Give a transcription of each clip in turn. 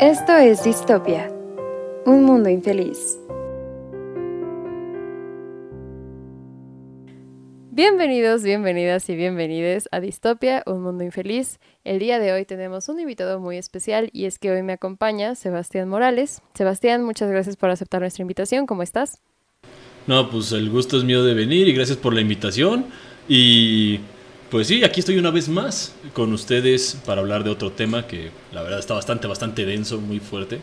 Esto es Distopia, un mundo infeliz. Bienvenidos, bienvenidas y bienvenides a Distopia, un mundo infeliz. El día de hoy tenemos un invitado muy especial y es que hoy me acompaña Sebastián Morales. Sebastián, muchas gracias por aceptar nuestra invitación. ¿Cómo estás? No, pues el gusto es mío de venir y gracias por la invitación. Y pues sí, aquí estoy una vez más con ustedes para hablar de otro tema que la verdad está bastante, bastante denso, muy fuerte.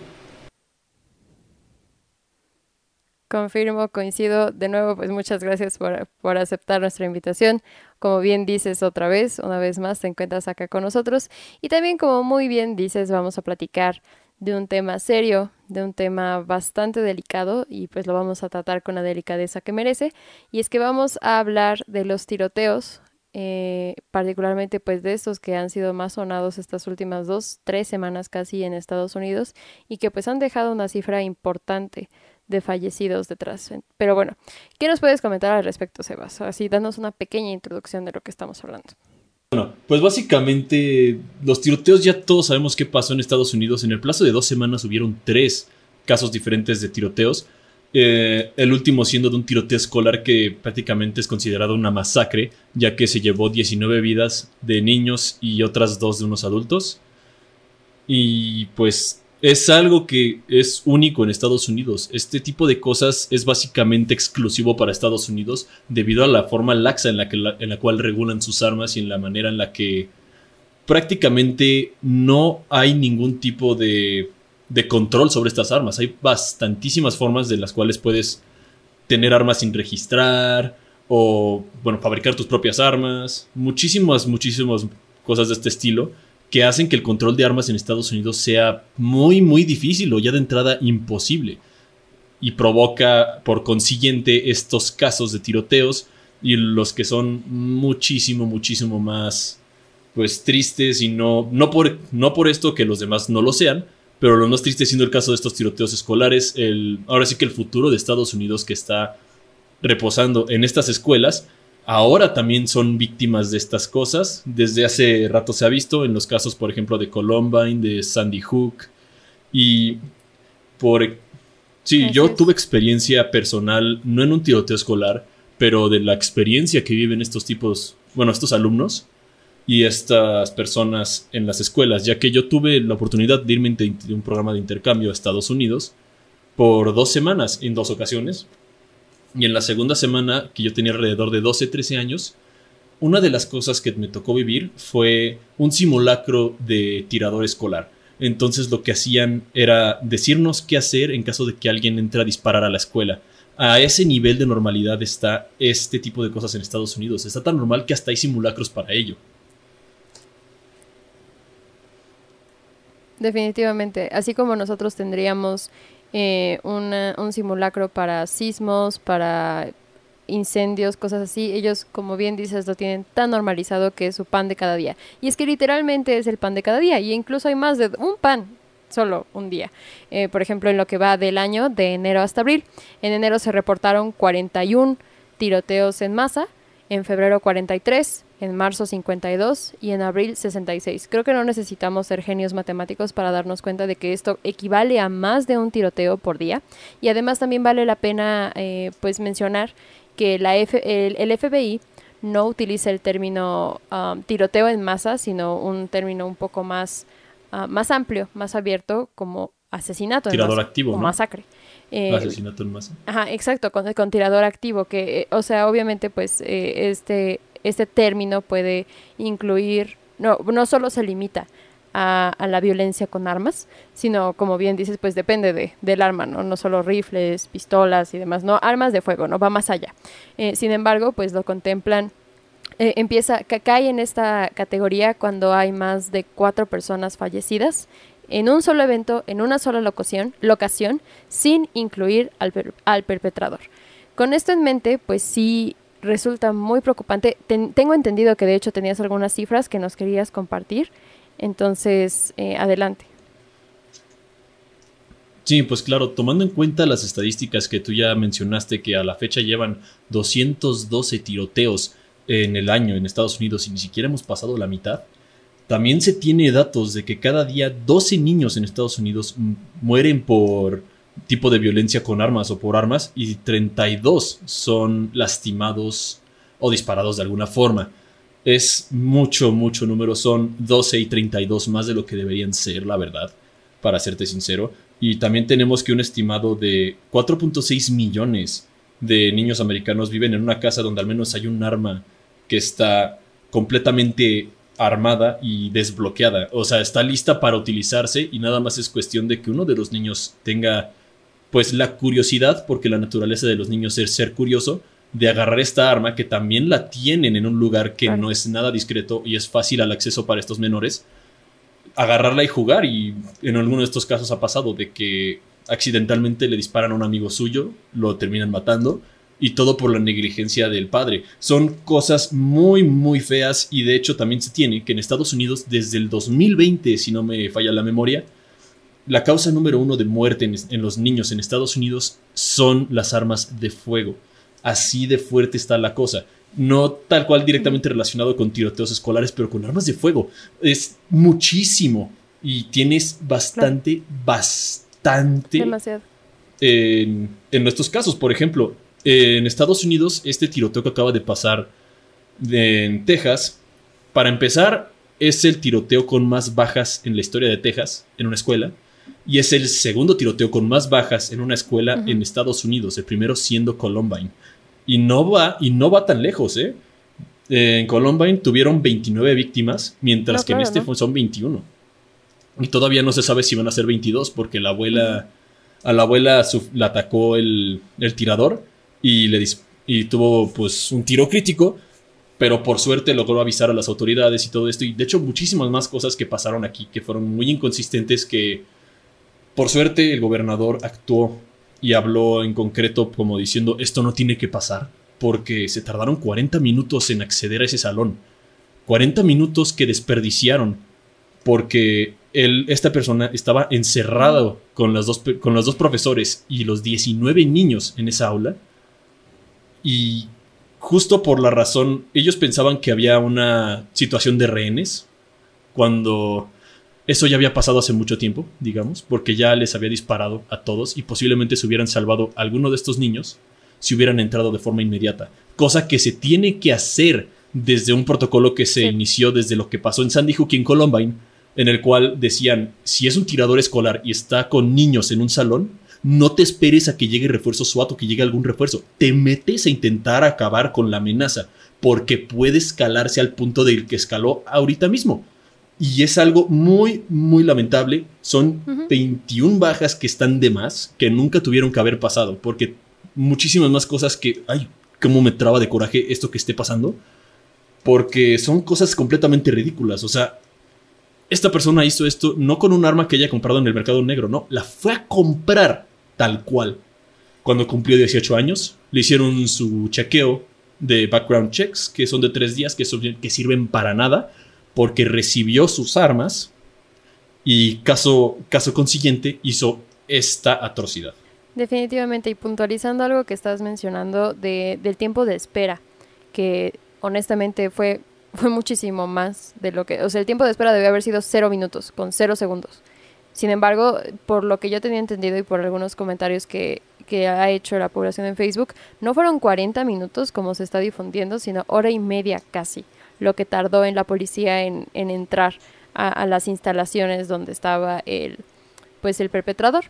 Confirmo, coincido. De nuevo, pues muchas gracias por, por, aceptar nuestra invitación. Como bien dices otra vez, una vez más te encuentras acá con nosotros. Y también como muy bien dices, vamos a platicar de un tema serio, de un tema bastante delicado y pues lo vamos a tratar con la delicadeza que merece. Y es que vamos a hablar de los tiroteos eh, particularmente pues de estos que han sido más sonados estas últimas dos, tres semanas casi en Estados Unidos y que pues han dejado una cifra importante de fallecidos detrás. Pero bueno, ¿qué nos puedes comentar al respecto, Sebas? Así, danos una pequeña introducción de lo que estamos hablando. Bueno, pues básicamente los tiroteos ya todos sabemos qué pasó en Estados Unidos. En el plazo de dos semanas hubieron tres casos diferentes de tiroteos. Eh, el último siendo de un tiroteo escolar que prácticamente es considerado una masacre, ya que se llevó 19 vidas de niños y otras dos de unos adultos. Y pues es algo que es único en Estados Unidos. Este tipo de cosas es básicamente exclusivo para Estados Unidos debido a la forma laxa en la, que en la cual regulan sus armas y en la manera en la que prácticamente no hay ningún tipo de de control sobre estas armas. Hay bastantísimas formas de las cuales puedes tener armas sin registrar o, bueno, fabricar tus propias armas. Muchísimas, muchísimas cosas de este estilo que hacen que el control de armas en Estados Unidos sea muy, muy difícil o ya de entrada imposible. Y provoca, por consiguiente, estos casos de tiroteos y los que son muchísimo, muchísimo más, pues, tristes y no, no, por, no por esto que los demás no lo sean, pero lo más triste siendo el caso de estos tiroteos escolares, el, ahora sí que el futuro de Estados Unidos que está reposando en estas escuelas, ahora también son víctimas de estas cosas. Desde hace rato se ha visto en los casos, por ejemplo, de Columbine, de Sandy Hook. Y por... Sí, yo tuve experiencia personal, no en un tiroteo escolar, pero de la experiencia que viven estos tipos, bueno, estos alumnos y estas personas en las escuelas, ya que yo tuve la oportunidad de irme de un programa de intercambio a Estados Unidos por dos semanas en dos ocasiones. Y en la segunda semana, que yo tenía alrededor de 12, 13 años, una de las cosas que me tocó vivir fue un simulacro de tirador escolar. Entonces lo que hacían era decirnos qué hacer en caso de que alguien entre a disparar a la escuela. A ese nivel de normalidad está este tipo de cosas en Estados Unidos. Está tan normal que hasta hay simulacros para ello. Definitivamente, así como nosotros tendríamos eh, un simulacro para sismos, para incendios, cosas así, ellos, como bien dices, lo tienen tan normalizado que es su pan de cada día. Y es que literalmente es el pan de cada día, y incluso hay más de un pan solo un día. Eh, por ejemplo, en lo que va del año, de enero hasta abril, en enero se reportaron 41 tiroteos en masa, en febrero 43, en marzo 52 y en abril 66. Creo que no necesitamos ser genios matemáticos para darnos cuenta de que esto equivale a más de un tiroteo por día. Y además también vale la pena eh, pues mencionar que la el, FBI no utiliza el término um, tiroteo en masa, sino un término un poco más, uh, más amplio, más abierto como asesinato Tirador activo, o masacre. Eh, asesinato en masa. Ajá, exacto, con, con tirador activo, que, eh, o sea, obviamente, pues, eh, este este término puede incluir, no, no solo se limita a, la violencia con armas, sino como bien dices, pues depende de, del arma, ¿no? No solo rifles, pistolas y demás, no, armas de fuego, no va más allá. Eh, sin embargo, pues lo contemplan, eh, empieza, cae en esta categoría cuando hay más de cuatro personas fallecidas en un solo evento, en una sola locación, locación sin incluir al, al perpetrador. Con esto en mente, pues sí resulta muy preocupante. tengo entendido que de hecho tenías algunas cifras que nos querías compartir, entonces eh, adelante. Sí, pues claro, tomando en cuenta las estadísticas que tú ya mencionaste, que a la fecha llevan 212 tiroteos en el año en Estados Unidos y ni siquiera hemos pasado la mitad, también se tiene datos de que cada día 12 niños en Estados Unidos mueren por tipo de violencia con armas o por armas y 32 son lastimados o disparados de alguna forma. Es mucho, mucho número. Son 12 y 32 más de lo que deberían ser, la verdad, para serte sincero. Y también tenemos que un estimado de 4.6 millones de niños americanos viven en una casa donde al menos hay un arma que está completamente armada y desbloqueada. O sea, está lista para utilizarse y nada más es cuestión de que uno de los niños tenga pues la curiosidad, porque la naturaleza de los niños es ser curioso, de agarrar esta arma que también la tienen en un lugar que no es nada discreto y es fácil al acceso para estos menores, agarrarla y jugar y en alguno de estos casos ha pasado de que accidentalmente le disparan a un amigo suyo, lo terminan matando y todo por la negligencia del padre. Son cosas muy muy feas y de hecho también se tiene que en Estados Unidos desde el 2020, si no me falla la memoria, la causa número uno de muerte en, los niños en Estados Unidos son las armas de fuego. Así de fuerte está la cosa. No tal cual directamente relacionado con tiroteos escolares, pero con armas de fuego. Es muchísimo. Y tienes bastante, bastante. Demasiado. En, en nuestros casos, por ejemplo, en Estados Unidos, este tiroteo que acaba de pasar en Texas, para empezar, es el tiroteo con más bajas en la historia de Texas, en una escuela y es el segundo tiroteo con más bajas en una escuela en Estados Unidos, el primero siendo Columbine. Y no va, y no va tan lejos, ¿eh? en Columbine tuvieron 29 víctimas, mientras que en este son 21. Y todavía no se sabe si van a ser 22, porque la abuela, a la abuela la atacó el, el tirador y, le y tuvo pues un tiro crítico, pero por suerte logró avisar a las autoridades y todo esto. Y de hecho muchísimas más cosas que pasaron aquí, que fueron muy inconsistentes, que por suerte el gobernador actuó y habló en concreto como diciendo esto no tiene que pasar porque se tardaron 40 minutos en acceder a ese salón. 40 minutos que desperdiciaron porque esta persona estaba encerrado con, dos, con los dos profesores y los 19 niños en esa aula. Y justo por la razón, ellos pensaban que había una situación de rehenes cuando eso ya había pasado hace mucho tiempo, digamos, porque ya les había disparado a todos y posiblemente se hubieran salvado a alguno de estos niños si hubieran entrado de forma inmediata. Cosa que se tiene que hacer desde un protocolo que se inició desde lo que pasó en Sandy Hook y en Columbine, en el cual decían, si es un tirador escolar y está con niños en un salón, no te esperes a que llegue refuerzo SWAT o que llegue algún refuerzo. Te metes a intentar acabar con la amenaza, porque puede escalarse al punto del que escaló ahorita mismo. Y es algo muy, muy lamentable. Son 21 bajas que están de más, que nunca tuvieron que haber pasado, porque muchísimas más cosas que, ay, cómo me traba de coraje esto que esté pasando, porque son cosas completamente ridículas. O sea, esta persona hizo esto no con un arma que haya comprado en el mercado negro, no, la fue a comprar tal cual. Cuando cumplió 18 años, le hicieron su chequeo de background checks, que son de tres días, que, que sirven para nada porque recibió sus armas y caso, caso consiguiente hizo esta atrocidad. Definitivamente, y puntualizando algo que estás mencionando de, del tiempo de espera, que honestamente fue, fue muchísimo más de lo que, o sea, el tiempo de espera debe haber sido cero minutos, con cero segundos. Sin embargo, por lo que yo tenía entendido y por algunos comentarios que, que ha hecho la población en Facebook, no fueron 40 minutos como se está difundiendo, sino hora y media casi lo que tardó en la policía en, entrar a, las instalaciones donde estaba el, pues el perpetrador.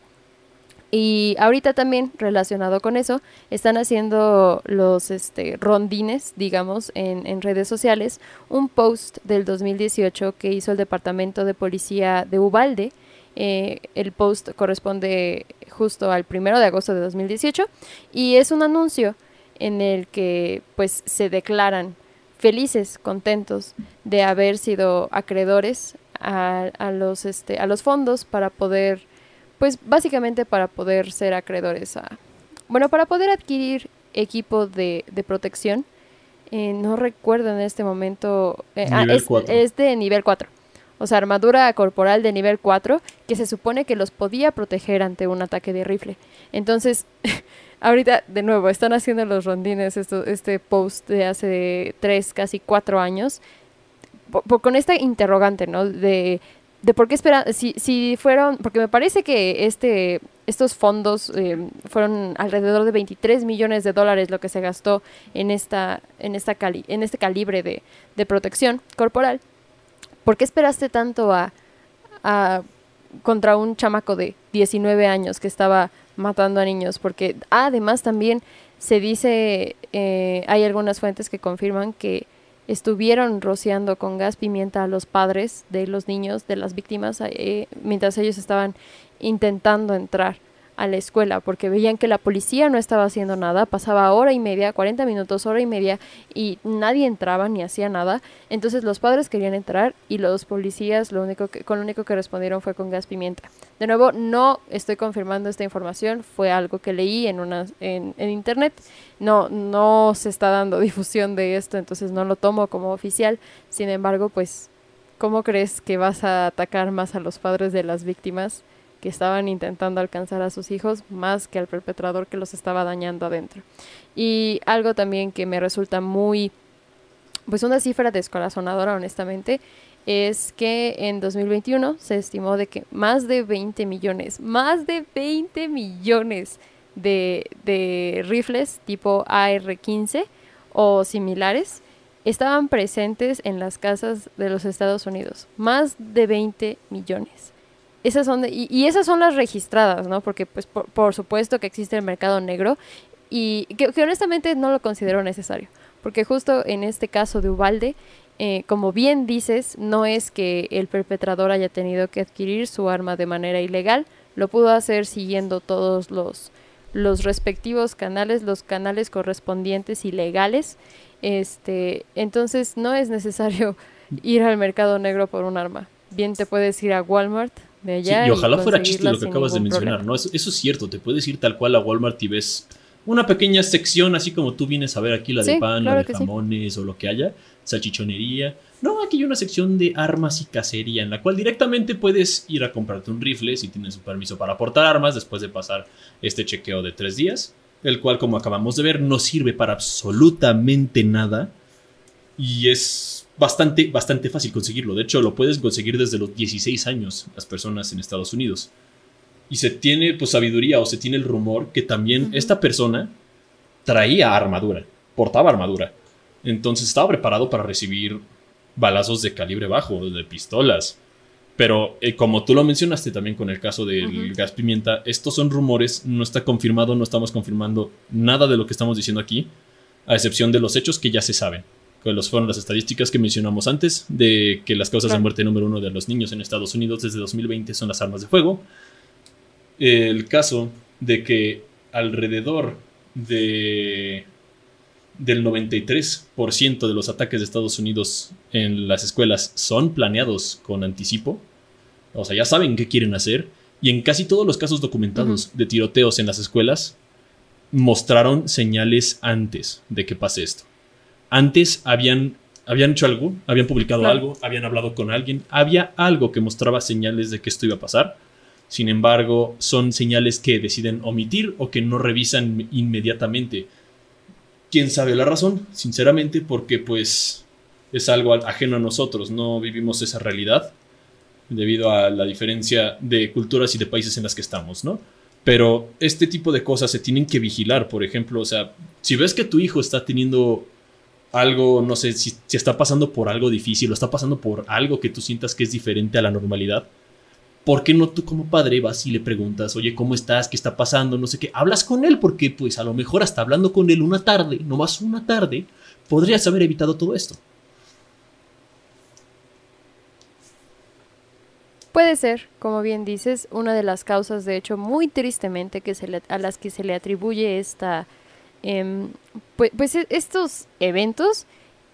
Y ahorita también relacionado con eso, están haciendo los este, rondines, digamos, en, redes sociales, un post del 2018 que hizo el Departamento de Policía de Ubalde. Eh, el post corresponde justo al primero de agosto de 2018 y es un anuncio en el que pues se declaran felices, contentos de haber sido acreedores a, los, este, a los fondos para poder, pues básicamente para poder ser acreedores a, bueno, para poder adquirir equipo de, protección. Eh, no recuerdo en este momento, eh, ah, es, es, de nivel 4. O sea, armadura corporal de nivel 4 que se supone que los podía proteger ante un ataque de rifle. Entonces, Ahorita, de nuevo, están haciendo los rondines, esto, este post de hace tres, casi cuatro años. con esta interrogante, ¿no? De, de por qué esperar, si, si fueron, porque me parece que este, estos fondos eh, fueron alrededor de 23 millones de dólares lo que se gastó en, esta, en, esta cali, en este calibre de, de protección corporal. ¿Por qué esperaste tanto a, contra un chamaco de 19 años que estaba matando a niños? Porque además también se dice, eh, hay algunas fuentes que confirman que estuvieron rociando con gas pimienta a los padres de los niños, de las víctimas, eh, mientras ellos estaban intentando entrar a la escuela porque veían que la policía no estaba haciendo nada, pasaba hora y media, 40 minutos, hora y media y nadie entraba ni hacía nada. Entonces los padres querían entrar y los policías lo único que, con lo único que respondieron fue con gas pimienta. De nuevo, no estoy confirmando esta información, fue algo que leí en, una, en, en internet. No, no se está dando difusión de esto, entonces no lo tomo como oficial. Sin embargo, pues, ¿cómo crees que vas a atacar más a los padres de las víctimas? Que estaban intentando alcanzar a sus hijos más que al perpetrador que los estaba dañando adentro. Y algo también que me resulta muy, pues una cifra descorazonadora honestamente, es que en 2021 se estimó de que más de 20 millones, más de 20 millones de, de rifles tipo AR-15 o similares estaban presentes en las casas de los Estados Unidos. Más de 20 millones. Esas son y, esas son las registradas, ¿no? Porque pues por, supuesto que existe el mercado negro y que, honestamente no lo considero necesario. Porque justo en este caso de Ubalde, eh, como bien dices, no es que el perpetrador haya tenido que adquirir su arma de manera ilegal, lo pudo hacer siguiendo todos los, los respectivos canales, los canales correspondientes y legales. Este, entonces no es necesario ir al mercado negro por un arma. Bien te puedes ir a Walmart, y ojalá fuera chiste lo que acabas de mencionar, ¿no? Eso, es cierto, te puedes ir tal cual a Walmart y ves una pequeña sección, así como tú vienes a ver aquí la de pan, la de jamones o lo que haya, salchichonería. No, aquí hay una sección de armas y cacería en la cual directamente puedes ir a comprarte un rifle si tienes un permiso para portar armas después de pasar este chequeo de tres días, el cual como acabamos de ver no sirve para absolutamente nada y es bastante, bastante fácil conseguirlo. De hecho, lo puedes conseguir desde los 16 años las personas en Estados Unidos. Y se tiene pues sabiduría o se tiene el rumor que también esta persona traía armadura, portaba armadura. Entonces estaba preparado para recibir balazos de calibre bajo, de pistolas. Pero eh, como tú lo mencionaste también con el caso del gas pimienta, estos son rumores, no está confirmado, no estamos confirmando nada de lo que estamos diciendo aquí, a excepción de los hechos que ya se saben que fueron las estadísticas que mencionamos antes, de que las causas de muerte número uno de los niños en Estados Unidos desde 2020 son las armas de fuego. El caso de que alrededor de del 93% de los ataques de Estados Unidos en las escuelas son planeados con anticipo. O sea, ya saben qué quieren hacer. Y en casi todos los casos documentados de tiroteos en las escuelas, mostraron señales antes de que pase esto antes habían, habían hecho algo, habían publicado algo, habían hablado con alguien, había algo que mostraba señales de que esto iba a pasar. Sin embargo, son señales que deciden omitir o que no revisan inmediatamente. ¿Quién sabe la razón? Sinceramente, porque pues es algo ajeno a nosotros, no vivimos esa realidad debido a la diferencia de culturas y de países en las que estamos, ¿no? Pero este tipo de cosas se tienen que vigilar, por ejemplo, o sea, si ves que tu hijo está teniendo algo, no sé, si, está pasando por algo difícil o está pasando por algo que tú sientas que es diferente a la normalidad, ¿por qué no tú como padre vas y le preguntas, oye, ¿cómo estás? ¿Qué está pasando? No sé qué. Hablas con él porque pues a lo mejor hasta hablando con él una tarde, no más una tarde, podrías haber evitado todo esto. Puede ser, como bien dices, una de las causas, de hecho, muy tristemente que se a las que se le atribuye esta Em, pues, e, estos eventos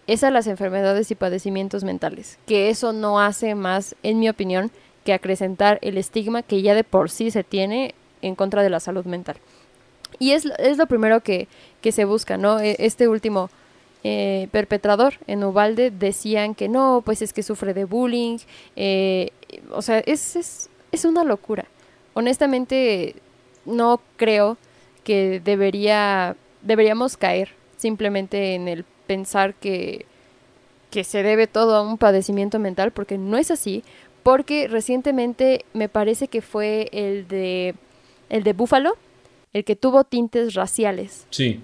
es a las enfermedades y padecimientos mentales, que eso no hace más, en mi opinión, que acrecentar el estigma que ya de por sí se tiene en contra de la salud mental. Y es, es lo primero que, que, se busca, ¿no? E, este último eh, perpetrador en Ubalde decían que no, pues es que sufre de bullying, eh, o sea, es, es, es una locura. Honestamente, no creo que debería deberíamos caer simplemente en el pensar que que se debe todo a un padecimiento mental, porque no es así, porque recientemente me parece que fue el de el de Búfalo, el que tuvo tintes raciales. Sí.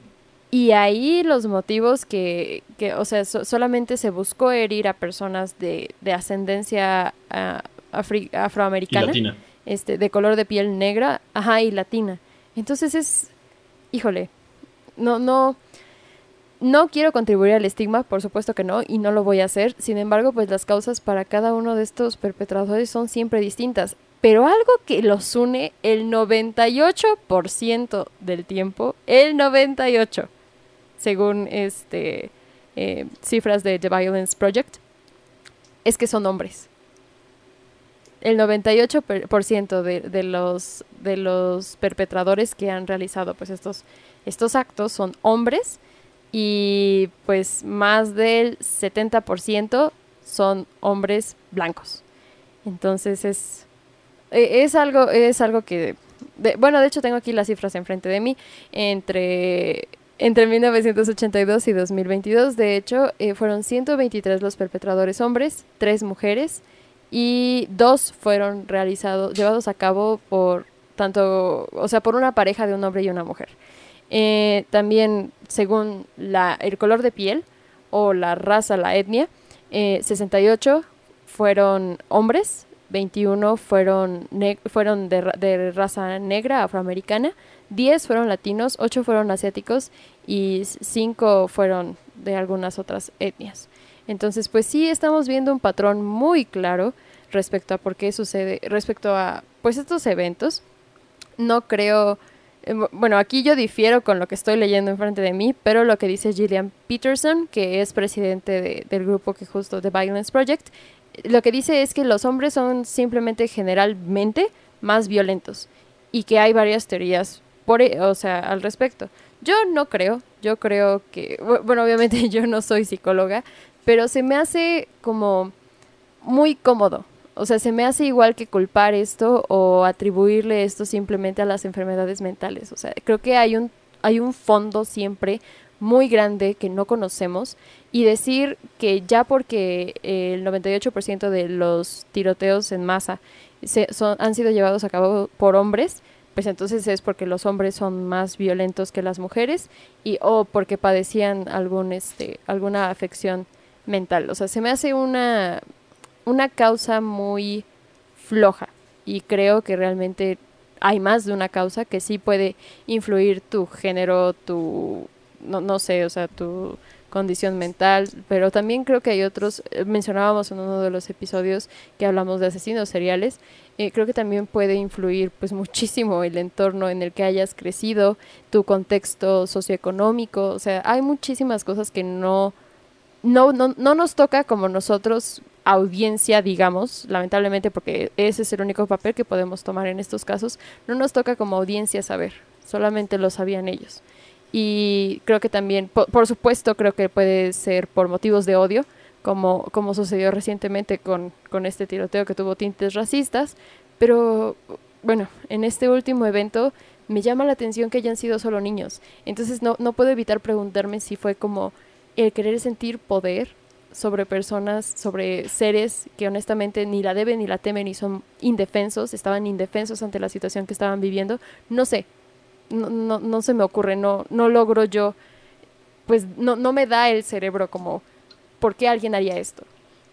Y ahí los motivos que, que o sea, solamente se buscó herir a personas de, de ascendencia uh, afroamericana. latina. Este, de color de piel negra, ajá, y latina. Entonces es, híjole, no, no, no quiero contribuir al estigma, por supuesto que no, y no lo voy a hacer. Sin embargo, pues las causas para cada uno de estos perpetradores son siempre distintas. Pero algo que los une el 98% del tiempo, el 98%, según este, eh, cifras de The Violence Project, es que son hombres. El 98% de, de, los, de los perpetradores que han realizado pues, estos, estos actos son hombres y pues más del 70% son hombres blancos. Entonces es, e, es algo, es algo que, bueno, de hecho tengo aquí las cifras enfrente de mí, entre, entre 1982 y 2022, de hecho, eh, fueron 123 los perpetradores hombres, 3 mujeres y 2 fueron realizados, llevados a cabo por tanto, o sea, por una pareja de un hombre y una mujer. Eh, también, según la, el color de piel o la raza, la etnia, 68 eh, fueron hombres, 21 fueron, fueron de, de, raza negra, afroamericana, 10 fueron latinos, 8 fueron asiáticos y 5 fueron de algunas otras etnias. Entonces, pues sí estamos viendo un patrón muy claro respecto a por qué sucede, respecto a pues estos eventos. No creo bueno, aquí yo difiero con lo que estoy leyendo enfrente de mí, pero lo que dice Gillian Peterson, que es presidente del grupo que justo The Violence Project, lo que dice es que los hombres son simplemente generalmente más violentos y que hay varias teorías por, e, o sea, al respecto. Yo no creo, yo creo que, bueno, obviamente yo no soy psicóloga, pero se me hace como muy cómodo o sea, se me hace igual que culpar esto o atribuirle esto simplemente a las enfermedades mentales. O sea, creo que hay un, hay un fondo siempre muy grande que no conocemos y decir que ya porque el 98% de los tiroteos en masa se, son, han sido llevados a cabo por hombres, pues entonces es porque los hombres son más violentos que las mujeres y o porque padecían algún este alguna afección mental. O sea, se me hace una una causa muy floja y creo que realmente hay más de una causa que sí puede influir tu género, tu, no, no sé, o sea, tu condición mental, pero también creo que hay otros, eh, mencionábamos en uno de los episodios que hablamos de asesinos seriales, eh, creo que también puede influir pues muchísimo el entorno en el que hayas crecido, tu contexto socioeconómico, o sea, hay muchísimas cosas que no, no, no, no nos toca como nosotros audiencia, digamos, lamentablemente porque ese es el único papel que podemos tomar en estos casos, no nos toca como audiencia saber, solamente lo sabían ellos. Y creo que también, por, supuesto, creo que puede ser por motivos de odio, como, como sucedió recientemente con, con este tiroteo que tuvo tintes racistas, pero bueno, en este último evento me llama la atención que hayan sido solo niños. Entonces no, no puedo evitar preguntarme si fue como el querer sentir poder sobre personas, sobre seres que honestamente ni la deben ni la temen y son indefensos, estaban indefensos ante la situación que estaban viviendo. No sé, no, no, no se me ocurre, no, no logro yo, pues no, no me da el cerebro como, ¿por qué alguien haría esto?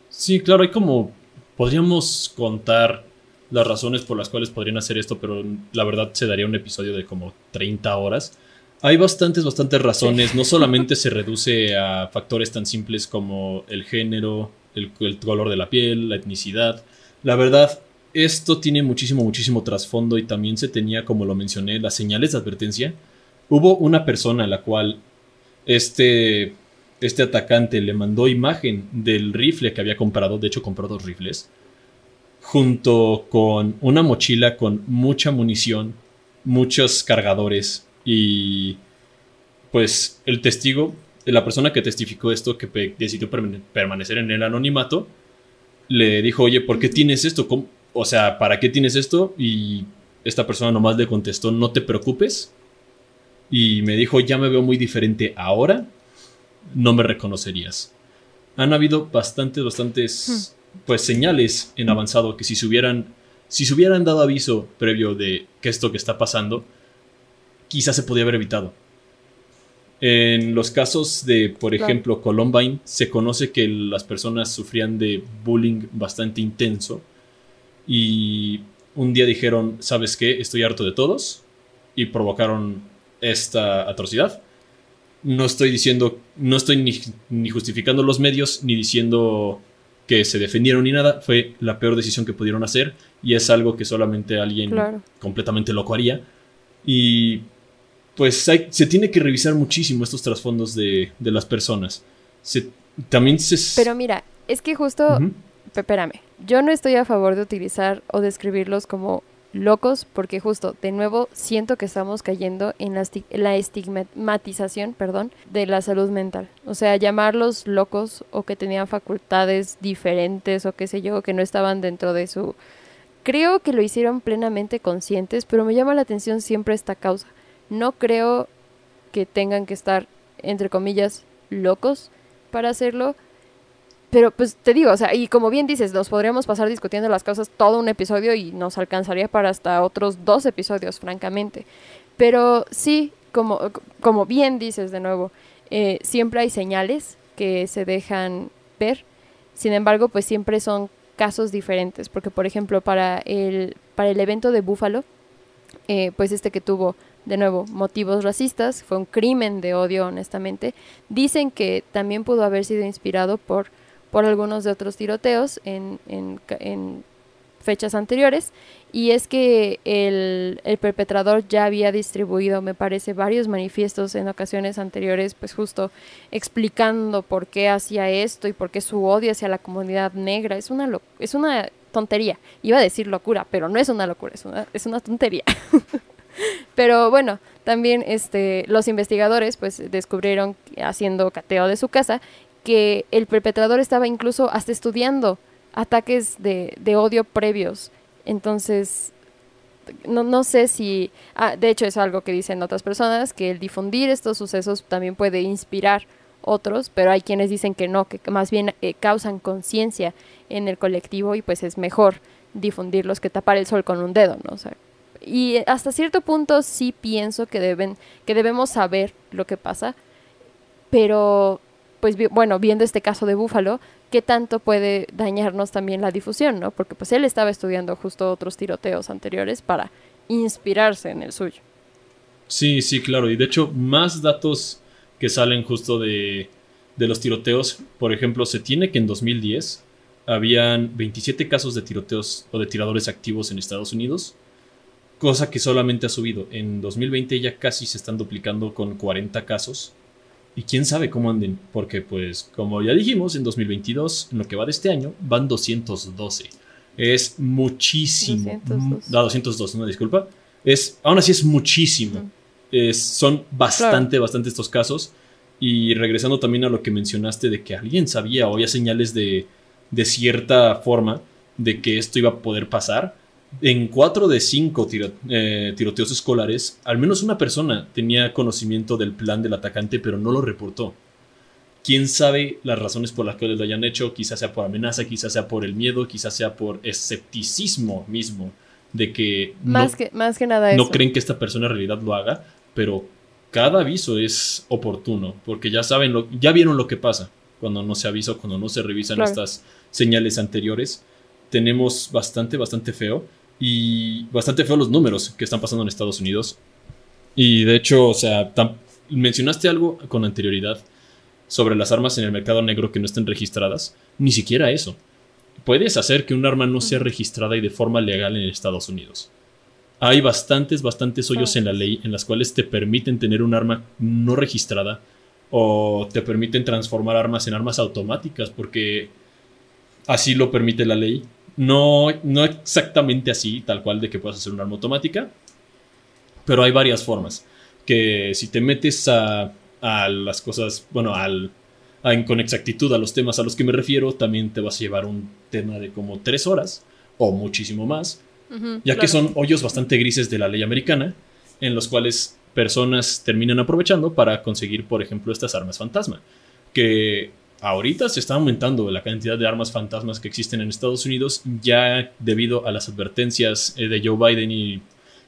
Sí, claro, hay como, podríamos contar las razones por las cuales podrían hacer esto, pero la verdad se daría un episodio de como 30 horas. Hay bastantes, bastantes razones. No solamente se reduce a factores tan simples como el género, el, color de la piel, la etnicidad. La verdad, esto tiene muchísimo, muchísimo trasfondo y también se tenía, como lo mencioné, las señales de advertencia. Hubo una persona a la cual este, este atacante le mandó imagen del rifle que había comprado, de hecho compró dos rifles, junto con una mochila con mucha munición, muchos cargadores y pues el testigo, la persona que testificó esto, que decidió permanecer en el anonimato, le dijo, oye, ¿por qué tienes esto? O sea, ¿para qué tienes esto? Y esta persona nomás le contestó, no te preocupes. Y me dijo, ya me veo muy diferente ahora, no me reconocerías. han habido bastantes, bastantes, pues señales en avanzado que si se hubieran, si se hubieran dado aviso previo de que esto que está pasando, quizás se podía haber evitado. En los casos de, por ejemplo, Columbine, se conoce que las personas sufrían de bullying bastante intenso y un día dijeron, ¿sabes qué? Estoy harto de todos y provocaron esta atrocidad. No estoy diciendo, no estoy ni, justificando los medios ni diciendo que se defendieron ni nada. Fue la peor decisión que pudieron hacer y es algo que solamente alguien completamente loco haría. Y pues se tiene que revisar muchísimo estos trasfondos de, las personas. también se... Pero mira, es que justo, espérame, yo no estoy a favor de utilizar o describirlos como locos porque justo, de nuevo, siento que estamos cayendo en la, la, estigmatización, perdón, de la salud mental. O sea, llamarlos locos o que tenían facultades diferentes o qué sé yo, que no estaban dentro de su... Creo que lo hicieron plenamente conscientes, pero me llama la atención siempre esta causa. No creo que tengan que estar, entre comillas, locos para hacerlo. Pero pues te digo, o sea, y como bien dices, nos podríamos pasar discutiendo las causas todo un episodio y nos alcanzaría para hasta otros dos episodios, francamente. Pero sí, como, como bien dices de nuevo, eh, siempre hay señales que se dejan ver. Sin embargo, pues siempre son casos diferentes. Porque, por ejemplo, para el, para el evento de Búfalo, eh, pues este que tuvo de nuevo, motivos racistas, fue un crimen de odio, honestamente. Dicen que también pudo haber sido inspirado por, por algunos de otros tiroteos en, en, fechas anteriores, y es que el, el, perpetrador ya había distribuido, me parece, varios manifiestos en ocasiones anteriores, pues justo explicando por qué hacía esto y por qué su odio hacia la comunidad negra. Es una, es una tontería. Iba a decir locura, pero no es una locura, es una, es una tontería. Pero bueno, también este, los investigadores pues descubrieron, haciendo cateo de su casa, que el perpetrador estaba incluso hasta estudiando ataques de, odio previos. Entonces, no, no sé si, ah, de hecho es algo que dicen otras personas, que el difundir estos sucesos también puede inspirar otros, pero hay quienes dicen que no, que más bien eh, causan conciencia en el colectivo y pues es mejor difundirlos que tapar el sol con un dedo, ¿no? O sea, y hasta cierto punto sí pienso que deben que debemos saber lo que pasa pero pues bueno viendo este caso de Búfalo qué tanto puede dañarnos también la difusión no porque pues él estaba estudiando justo otros tiroteos anteriores para inspirarse en el suyo. Sí sí claro y de hecho más datos que salen justo de de los tiroteos por ejemplo se tiene que en 2010 habían 27 casos de tiroteos o de tiradores activos en Estados Unidos cosa que solamente ha subido. En 2020 ya casi se están duplicando con 40 casos. Y quién sabe cómo anden, porque pues como ya dijimos, en 2022, en lo que va de este año, van 212. Es muchísimo. 202. 202, no, disculpa. Es, aún así es muchísimo. es, son bastante, bastante estos casos. Y regresando también a lo que mencionaste de que alguien sabía o había señales de, de cierta forma de que esto iba a poder pasar en cuatro de cinco eh, tiroteos escolares, al menos una persona tenía conocimiento del plan del atacante, pero no lo reportó. Quién sabe las razones por las que lo hayan hecho, quizás sea por amenaza, quizás sea por el miedo, quizás sea por escepticismo mismo, de que más, que, más que nada no creen que esta persona en realidad lo haga, pero cada aviso es oportuno, porque ya saben, lo, ya vieron lo que pasa cuando no se avisa, cuando no se revisan estas señales anteriores. Tenemos bastante, bastante feo y bastante feos los números que están pasando en Estados Unidos. Y de hecho, o sea, mencionaste algo con anterioridad sobre las armas en el mercado negro que no estén registradas. Ni siquiera eso. Puedes hacer que un arma no sea registrada y de forma legal en Estados Unidos. Hay bastantes, bastantes hoyos en la ley en las cuales te permiten tener un arma no registrada o te permiten transformar armas en armas automáticas porque así lo permite la ley no, no exactamente así, tal cual de que puedas hacer un arma automática, pero hay varias formas. Que si te metes a, a las cosas, bueno, al, con exactitud a los temas a los que me refiero, también te vas a llevar un tema de como tres horas o muchísimo más, ya que son hoyos bastante grises de la ley americana, en los cuales personas terminan aprovechando para conseguir, por ejemplo, estas armas fantasma, que ahorita se está aumentando la cantidad de armas fantasmas que existen en Estados Unidos, ya debido a las advertencias eh, de Joe Biden y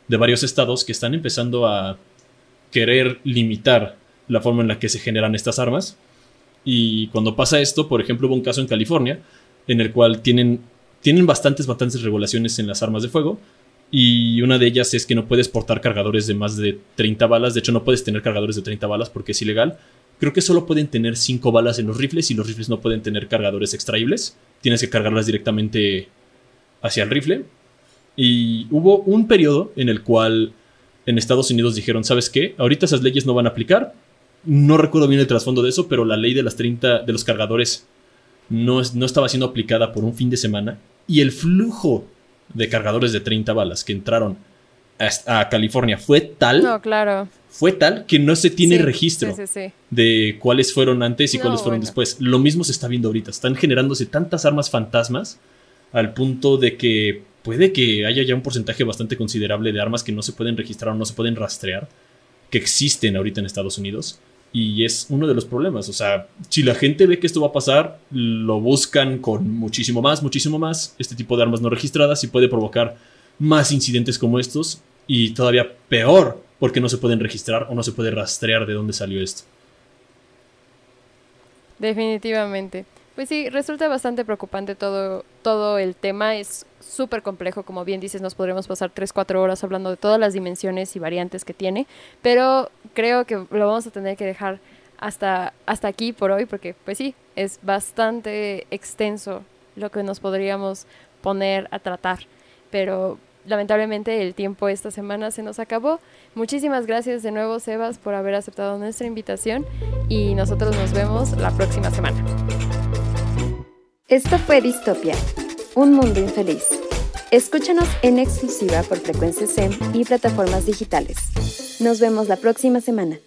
de varios estados que están empezando a querer limitar la forma en la que se generan estas armas. Y cuando pasa esto, por ejemplo, hubo un caso en California en el cual tienen, tienen bastantes, bastantes regulaciones en las armas de fuego. Y una de ellas es que no puedes portar cargadores de más de 30 balas. De hecho, no puedes tener cargadores de 30 balas porque es ilegal. Creo que solo pueden tener 5 balas en los rifles y los rifles no pueden tener cargadores extraíbles. Tienes que cargarlas directamente hacia el rifle. Y hubo un periodo en el cual en Estados Unidos dijeron, ¿sabes qué? Ahorita esas leyes no van a aplicar. No recuerdo bien el trasfondo de eso, pero la ley de las 30 de los cargadores no, no estaba siendo aplicada por un fin de semana. Y el flujo de cargadores de 30 balas que entraron a, California fue tal. No, claro. Fue tal que no se tiene registro de cuáles fueron antes y cuáles fueron después. Lo mismo se está viendo ahorita. Están generándose tantas armas fantasmas al punto de que puede que haya ya un porcentaje bastante considerable de armas que no se pueden registrar o no se pueden rastrear que existen ahorita en Estados Unidos. Y es uno de los problemas. O sea, si la gente ve que esto va a pasar, lo buscan con muchísimo más, muchísimo más. Este tipo de armas no registradas y puede provocar más incidentes como estos. Y todavía peor, porque no se pueden registrar o no se puede rastrear de dónde salió esto. Definitivamente. Pues sí, resulta bastante preocupante todo, todo el tema. Es súper complejo, como bien dices, nos podremos pasar 3-4 horas hablando de todas las dimensiones y variantes que tiene, pero creo que lo vamos a tener que dejar hasta, hasta aquí por hoy, porque pues sí, es bastante extenso lo que nos podríamos poner a tratar, pero lamentablemente el tiempo esta semana se nos acabó. Muchísimas gracias de nuevo, Sebas, por haber aceptado nuestra invitación y nosotros nos vemos la próxima semana. Esto fue Distopia, un mundo infeliz. Escúchanos en exclusiva por Frecuencia SEM y plataformas digitales. Nos vemos la próxima semana.